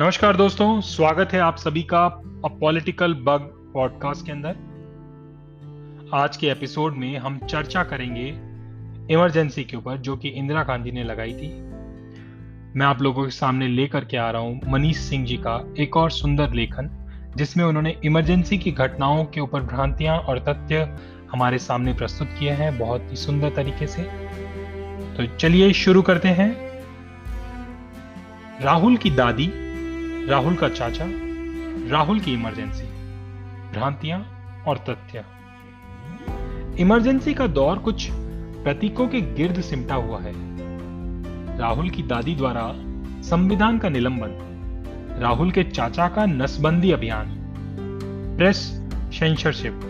नमस्कार दोस्तों, स्वागत है आप सभी का पॉलिटिकल बग पॉडकास्ट के अंदर। आज के एपिसोड में हम चर्चा करेंगे इमरजेंसी के ऊपर, जो कि इंदिरा गांधी ने लगाई थी। मैं आप लोगों के सामने लेकर के आ रहा हूँ मनीष सिंह जी का एक और सुंदर लेखन, जिसमें उन्होंने इमरजेंसी की घटनाओं के ऊपर भ्रांतियाँ और तथ्य हमारे सामने प्रस्तुत किए हैं बहुत ही सुंदर तरीके से। तो चलिए शुरू करते हैं। राहुल की दादी राहुल का चाचा, राहुल की इमरजेंसी, भ्रांतियाँ और तथ्य। इमरजेंसी का दौर कुछ प्रतीकों के गिर्द सिमटा हुआ है। राहुल की दादी द्वारा संविधान का निलंबन, राहुल के चाचा का नसबंदी अभियान, प्रेस सेंसरशिप,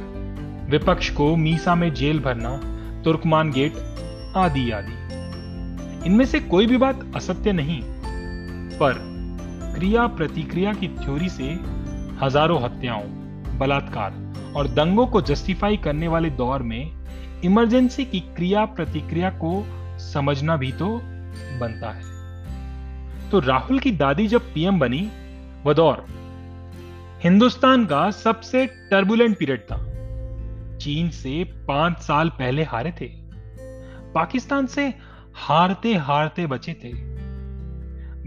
विपक्ष को मीसा में जेल भरना, तुर्कमान गेट आदि आदि। इनमें से कोई भी बात असत्य नहीं, पर क्रिया प्रतिक्रिया की थ्योरी से हज़ारों हत्याओं, बलात्कार और दंगों को जस्टिफाई करने वाले दौर में इमरजेंसी की क्रिया प्रतिक्रिया को समझना भी तो बनता है। तो राहुल की दादी जब पीएम बनी, वह दौर हिंदुस्तान का सबसे टर्बुलेंट पीरियड था। चीन से पाँच साल पहले हारे थे। पाकिस्तान से हारते हारते बचे थे।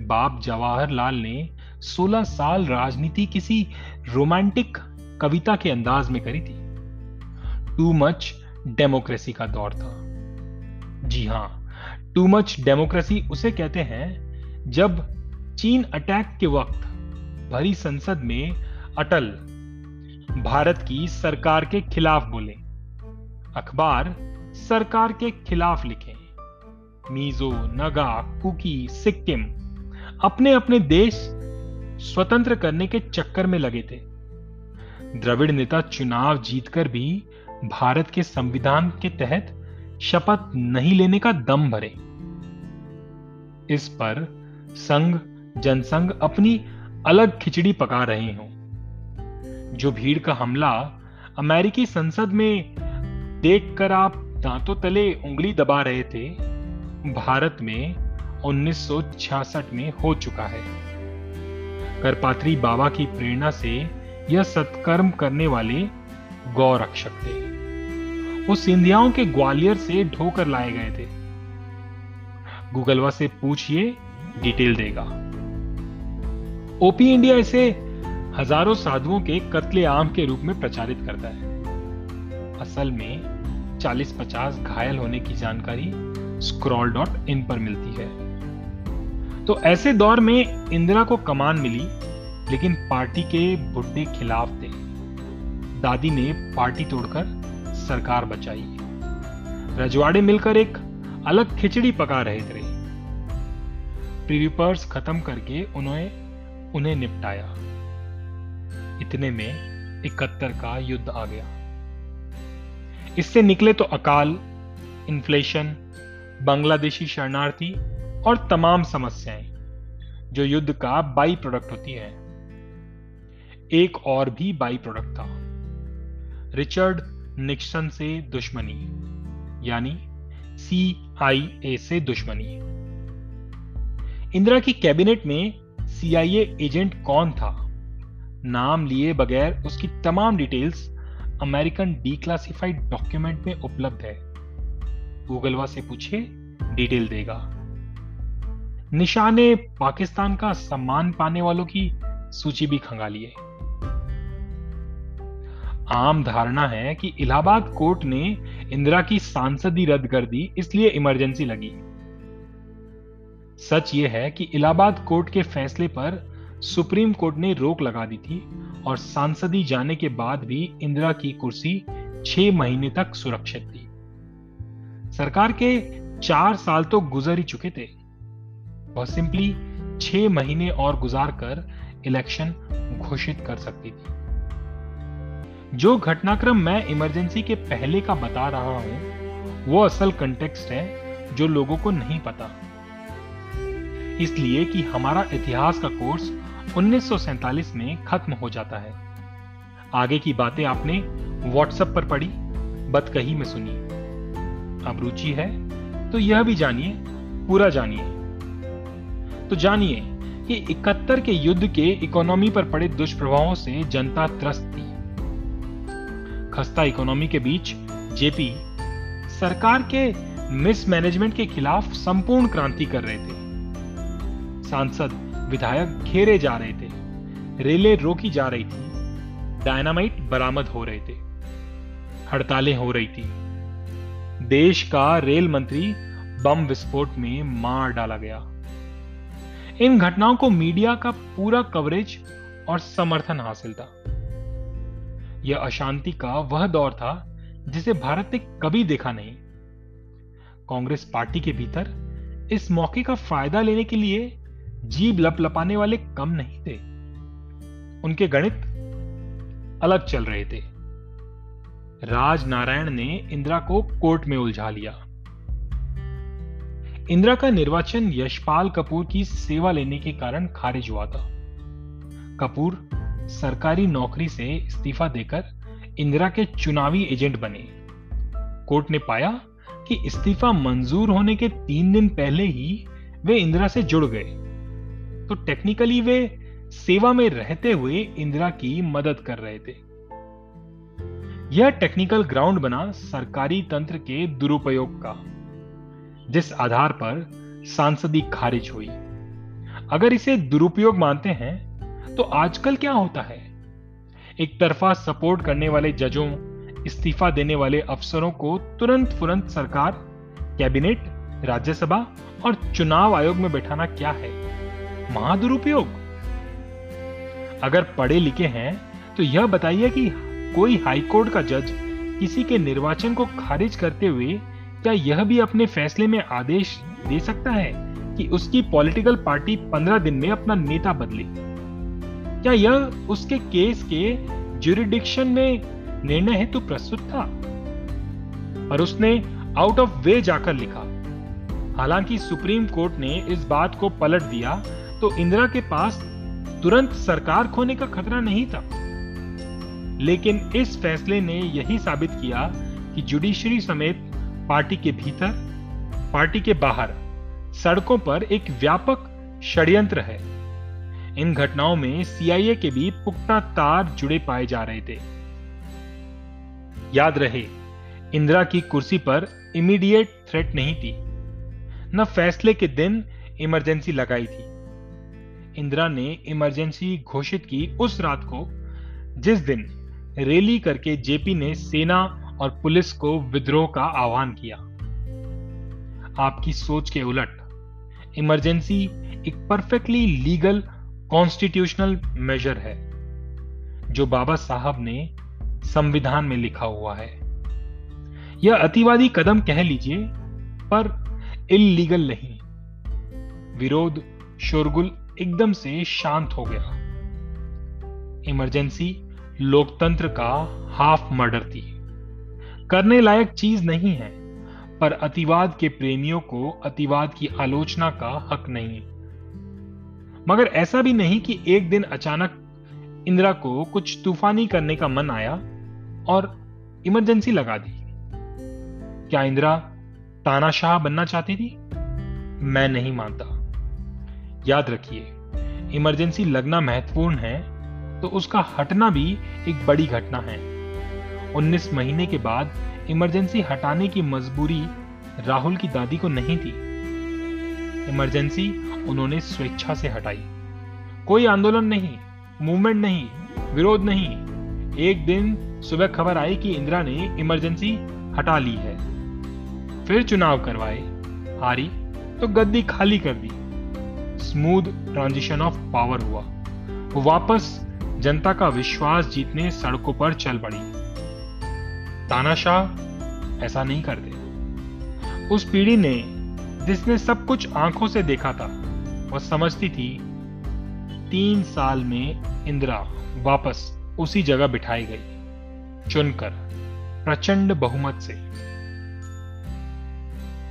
बाप जवाहरलाल ने 16 साल राजनीति किसी रोमांटिक कविता के अंदाज में करी थी। टू मच डेमोक्रेसी का दौर था। जी हाँ टू मच डेमोक्रेसी उसे कहते हैं जब चीन अटैक के वक्त भरी संसद में अटल भारत की सरकार के खिलाफ बोले। अखबार सरकार के खिलाफ लिखे। मीजो, नगा, कुकी, सिक्किम। अपने अपने देश स्वतंत्र करने के चक्कर में लगे थे। द्रविड़ नेता चुनाव जीतकर भी भारत के संविधान के तहत शपथ नहीं लेने का दम भरे। इस पर संघ, जनसंघ अपनी अलग खिचड़ी पका रहे हों। जो भीड़ का हमला अमेरिकी संसद में देखकर आप दांतों तले उंगली दबा रहे थे, भारत में 1966 में हो चुका है। करपात्री बाबा की प्रेरणा से यह सत्कर्म करने वाले गौ रक्षक थे। वो सिंधियाओं के ग्वालियर से ढोकर लाए गए थे। गूगलवा से पूछिए, डिटेल देगा। ओपी इंडिया इसे हज़ारों साधुओं के कत्ले आम के रूप में प्रचारित करता है। असल में 40-50 घायल होने की जानकारी स्क्रॉल डॉट इन पर मिलती है। तो ऐसे दौर में इंदिरा को कमान मिली, लेकिन पार्टी के बुड्ढे खिलाफ थे। दादी ने पार्टी तोड़कर सरकार बचाई। रजवाड़े मिलकर एक अलग खिचड़ी पका रहे थे। प्रीविपर्स खत्म करके उन्होंने उन्हें निपटाया। इतने में इकहत्तर का युद्ध आ गया। इससे निकले तो अकाल, इन्फ्लेशन, बांग्लादेशी शरणार्थी और तमाम समस्याएँ जो युद्ध का बाई प्रोडक्ट होती है। एक और भी बाई प्रोडक्ट था। रिचर्ड निक्सन से दुश्मनी, यानी सी आई ए से दुश्मनी। इंदिरा की कैबिनेट में सीआईए एजेंट कौन था? नाम लिए बगैर उसकी तमाम डिटेल्स अमेरिकन डीक्लासिफाइड डॉक्यूमेंट में उपलब्ध है। गूगलवा से पूछे, डिटेल देगा। निशाने पाकिस्तान का सम्मान पाने वालों की सूची भी खंगालिए आम धारणा है कि इलाहाबाद कोर्ट ने इंदिरा की सांसदी रद्द कर दी, इसलिए इमरजेंसी लगी। सच यह है कि इलाहाबाद कोर्ट के फैसले पर सुप्रीम कोर्ट ने रोक लगा दी थी और सांसदी जाने के बाद भी इंदिरा की कुर्सी छह महीने तक सुरक्षित थी। सरकार के चार साल तो गुजर ही चुके थे वह सिंपली छह महीने और गुजार कर इलेक्शन घोषित कर सकती थी। जो घटनाक्रम मैं इमरजेंसी के पहले का बता रहा हूँ, वो असल कंटेक्स्ट है जो लोगों को नहीं पता। इसलिए कि हमारा इतिहास का कोर्स 1947 में खत्म हो जाता है। आगे की बातें आपने व्हाट्सएप पर पढ़ी बतकही में सुनी। अब रुचि है तो यह भी जानिए, पूरा जानिए। तो जानिए कि इकहत्तर के युद्ध के इकोनॉमी पर पड़े दुष्प्रभावों से जनता त्रस्त थी। खस्ता इकोनॉमी के बीच जेपी सरकार के मिसमैनेजमेंट के खिलाफ संपूर्ण क्रांति कर रहे थे। सांसद विधायक घेरे जा रहे थे, रेलें रोकी जा रही थी, डायनामाइट बरामद हो रहे थे, हड़तालें हो रही थी। देश का रेल मंत्री बम विस्फोट में मार डाला गया। इन घटनाओं को मीडिया का पूरा कवरेज और समर्थन हासिल था। यह अशांति का वह दौर था जिसे भारत ने कभी देखा नहीं। कांग्रेस पार्टी के भीतर इस मौके का फ़ायदा लेने के लिए जीब लप लपाने वाले कम नहीं थे। उनके गणित अलग चल रहे थे। राज नारायण ने इंदिरा को कोर्ट में उलझा लिया। इंदिरा का निर्वाचन यशपाल कपूर की सेवा लेने के कारण खारिज हुआ था। कपूर सरकारी नौकरी से इस्तीफा देकर इंदिरा के चुनावी एजेंट बने। कोर्ट ने पाया कि इस्तीफा मंजूर होने के तीन दिन पहले ही वे इंदिरा से जुड़ गए। तो टेक्निकली वे सेवा में रहते हुए इंदिरा की मदद कर रहे थे। यह टेक्निकल ग्राउंड बना सरकारी तंत्र के दुरुपयोग का। जिस आधार पर सांसदी खारिज हुई। अगर इसे दुरुपयोग मानते हैं तो आजकल क्या होता है? एक तरफा सपोर्ट करने वाले जजों, इस्तीफा देने वाले अफसरों को तुरंत तुरंत सरकार, कैबिनेट, राज्यसभा और चुनाव आयोग में बैठाना क्या है? महादुरुपयोग। अगर पढ़े लिखे हैं तो यह बताइए कि कोई हाईकोर्ट का जज किसी के निर्वाचन को खारिज करते हुए क्या यह भी अपने फैसले में आदेश दे सकता है कि उसकी पॉलिटिकल पार्टी पंद्रह दिन में अपना नेता बदले? क्या यह उसके केस के जुरिडिक्शन में निर्णय हेतु प्रस्तुत था? पर उसने आउट ऑफ़ वे जाकर लिखा, हालाँकि सुप्रीम कोर्ट ने इस बात को पलट दिया तो इंदिरा के पास तुरंत सरकार खोने का खतरा नहीं था। लेकिन इस फैसले ने यही साबित किया कि जुडिशरी समेत पार्टी के भीतर, पार्टी के बाहर, सड़कों पर एक व्यापक षड्यंत्र है। इन घटनाओं में सीआईए के भी पुख्ता तार जुड़े पाए जा रहे थे। याद रहे, इंदिरा की कुर्सी पर इमीडिएट थ्रेट नहीं थी। न फैसले के दिन इमरजेंसी लगाई थी। इंदिरा ने इमरजेंसी घोषित की उस रात को, जिस दिन रैली करके जेपी ने सेना और पुलिस को विद्रोह का आह्वान किया। आपकी सोच के उलट, इमरजेंसी एक परफेक्टली लीगल कॉन्स्टिट्यूशनल मेजर है, जो बाबा साहब ने संविधान में लिखा हुआ है। यह अतिवादी कदम कह लीजिए, पर इलीगल नहीं। विरोध शोरगुल एकदम से शांत हो गया। इमरजेंसी लोकतंत्र का हाफ़ मर्डर थी। करने लायक चीज़ नहीं है, पर अतिवाद के प्रेमियों को अतिवाद की आलोचना का हक नहीं मगर ऐसा भी नहीं कि एक दिन अचानक इंदिरा को कुछ तूफानी करने का मन आया और इमरजेंसी लगा दी। क्या इंदिरा तानाशाह बनना चाहती थी? मैं नहीं मानता। याद रखिए, इमरजेंसी लगना महत्वपूर्ण है तो उसका हटना भी एक बड़ी घटना है। 19 महीने के बाद इमरजेंसी हटाने की मजबूरी राहुल की दादी को नहीं थी। इमरजेंसी उन्होंने स्वेच्छा से हटाई। कोई आंदोलन नहीं, मूवमेंट नहीं, विरोध नहीं। एक दिन सुबह खबर आई कि इंदिरा ने इमरजेंसी हटा ली है। फिर चुनाव करवाए। हारी तो गद्दी खाली कर दी। स्मूथ ट्रांजिशन ऑफ़ पावर हुआ। वापस जनता का विश्वास जीतने सड़कों पर चल पड़ी। तानाशाह ऐसा नहीं करते। उस पीढ़ी ने, जिसने सब कुछ आँखों से देखा था, वह समझती थी, तीन साल में इंदिरा वापस उसी जगह बिठाई गई, चुनकर, प्रचंड बहुमत से।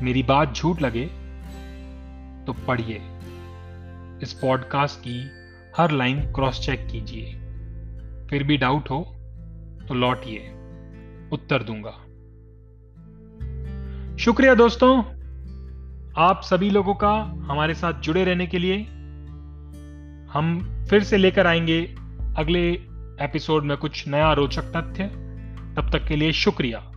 मेरी बात झूठ लगे? तो पढ़िए। इस पॉडकास्ट की हर लाइन क्रॉस चेक कीजिए। फिर भी डाउट हो तो लौटिए। उत्तर दूँगा। शुक्रिया दोस्तों, आप सभी लोगों का हमारे साथ जुड़े रहने के लिए। हम फिर से लेकर आएँगे अगले एपिसोड में कुछ नया रोचक तथ्य। तब तक के लिए शुक्रिया।